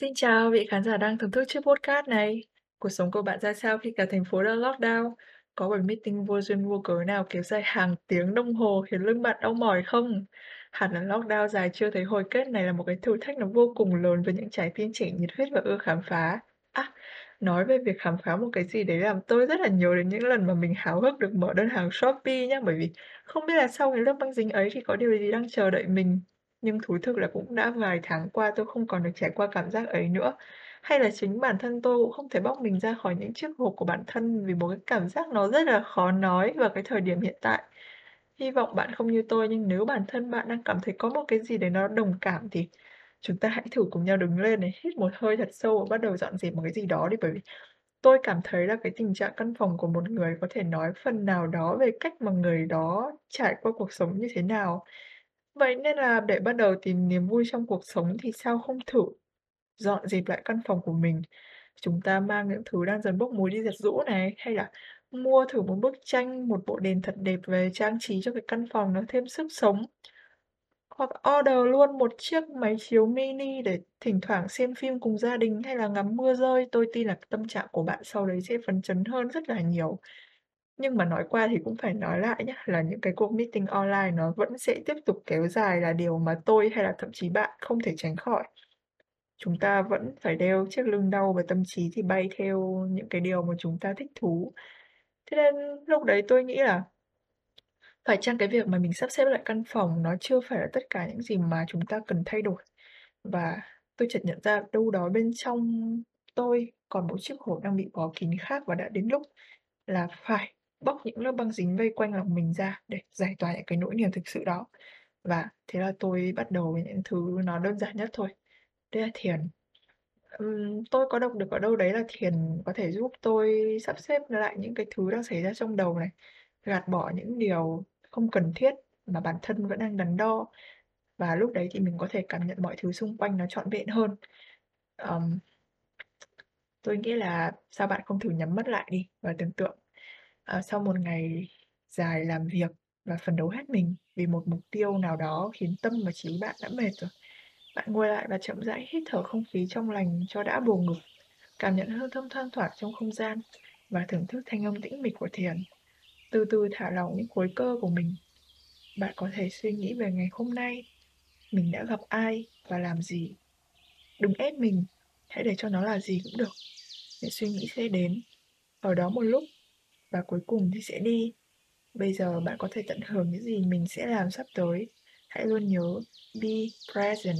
Xin chào vị khán giả đang thưởng thức chiếc podcast này. Cuộc sống của bạn ra sao khi cả thành phố đang lockdown? Có buổi meeting vô duyên vô cớ nào kéo dài hàng tiếng đồng hồ khiến lưng bạn đau mỏi không? Hẳn là lockdown dài chưa thấy hồi kết này là một cái thử thách nó vô cùng lớn với những trái tim trẻ nhiệt huyết và ưa khám phá. À, nói về việc khám phá một cái gì đấy làm tôi rất là nhớ đến những lần mà mình háo hức được mở đơn hàng Shopee nhá, bởi vì không biết là sau cái lớp băng dính ấy thì có điều gì đang chờ đợi mình. Nhưng thú thực là cũng đã vài tháng qua tôi không còn được trải qua cảm giác ấy nữa. Hay là chính bản thân tôi cũng không thể bóc mình ra khỏi những chiếc hộp của bản thân vì một cái cảm giác nó rất là khó nói vào cái thời điểm hiện tại. Hy vọng bạn không như tôi, nhưng nếu bản thân bạn đang cảm thấy có một cái gì đấy nó đồng cảm thì chúng ta hãy thử cùng nhau đứng lên này, hít một hơi thật sâu và bắt đầu dọn dẹp một cái gì đó đi. Bởi vì tôi cảm thấy là cái tình trạng căn phòng của một người có thể nói phần nào đó về cách mà người đó trải qua cuộc sống như thế nào. Vậy nên là để bắt đầu tìm niềm vui trong cuộc sống thì sao không thử dọn dẹp lại căn phòng của mình. Chúng ta mang những thứ đang dần bốc mùi đi giặt giũ này, hay là mua thử một bức tranh, một bộ đèn thật đẹp về trang trí cho cái căn phòng nó thêm sức sống. Hoặc order luôn một chiếc máy chiếu mini để thỉnh thoảng xem phim cùng gia đình hay là ngắm mưa rơi. Tôi tin là tâm trạng của bạn sau đấy sẽ phấn chấn hơn rất là nhiều. Nhưng mà nói qua thì cũng phải nói lại nhá, là những cái cuộc meeting online nó vẫn sẽ tiếp tục kéo dài là điều mà tôi hay là thậm chí bạn không thể tránh khỏi. Chúng ta vẫn phải đeo chiếc lưng đau và tâm trí thì bay theo những cái điều mà chúng ta thích thú. Thế nên lúc đấy tôi nghĩ là phải chăng cái việc mà mình sắp xếp lại căn phòng nó chưa phải là tất cả những gì mà chúng ta cần thay đổi. Và tôi chợt nhận ra đâu đó bên trong tôi còn một chiếc hộp đang bị bó kín khác và đã đến lúc là phải bóc những lớp băng dính vây quanh lòng mình ra để giải tỏa những cái nỗi niềm thực sự đó. Và thế là tôi bắt đầu với những thứ nó đơn giản nhất thôi, đấy là thiền. Tôi có đọc được ở đâu đấy là thiền có thể giúp tôi sắp xếp lại những cái thứ đang xảy ra trong đầu này, gạt bỏ những điều không cần thiết mà bản thân vẫn đang đắn đo. Và lúc đấy thì mình có thể cảm nhận mọi thứ xung quanh nó trọn vẹn hơn. um, Tôi nghĩ là sao bạn không thử nhắm mắt lại đi và tưởng tượng, ờ, sau một ngày dài làm việc và phấn đấu hết mình vì một mục tiêu nào đó khiến tâm và trí bạn đã mệt rồi. Bạn ngồi lại và chậm rãi hít thở không khí trong lành cho đã bồ ngực, cảm nhận hơi thơm thoang thoảng trong không gian và thưởng thức thanh âm tĩnh mịch của thiền. Từ từ thả lỏng những khối cơ của mình. Bạn có thể suy nghĩ về ngày hôm nay, mình đã gặp ai và làm gì. Đừng ép mình, hãy để cho nó là gì cũng được. Những suy nghĩ sẽ đến, ở đó một lúc và cuối cùng thì sẽ đi. Bây giờ bạn có thể tận hưởng những gì mình sẽ làm sắp tới. Hãy luôn nhớ, be present.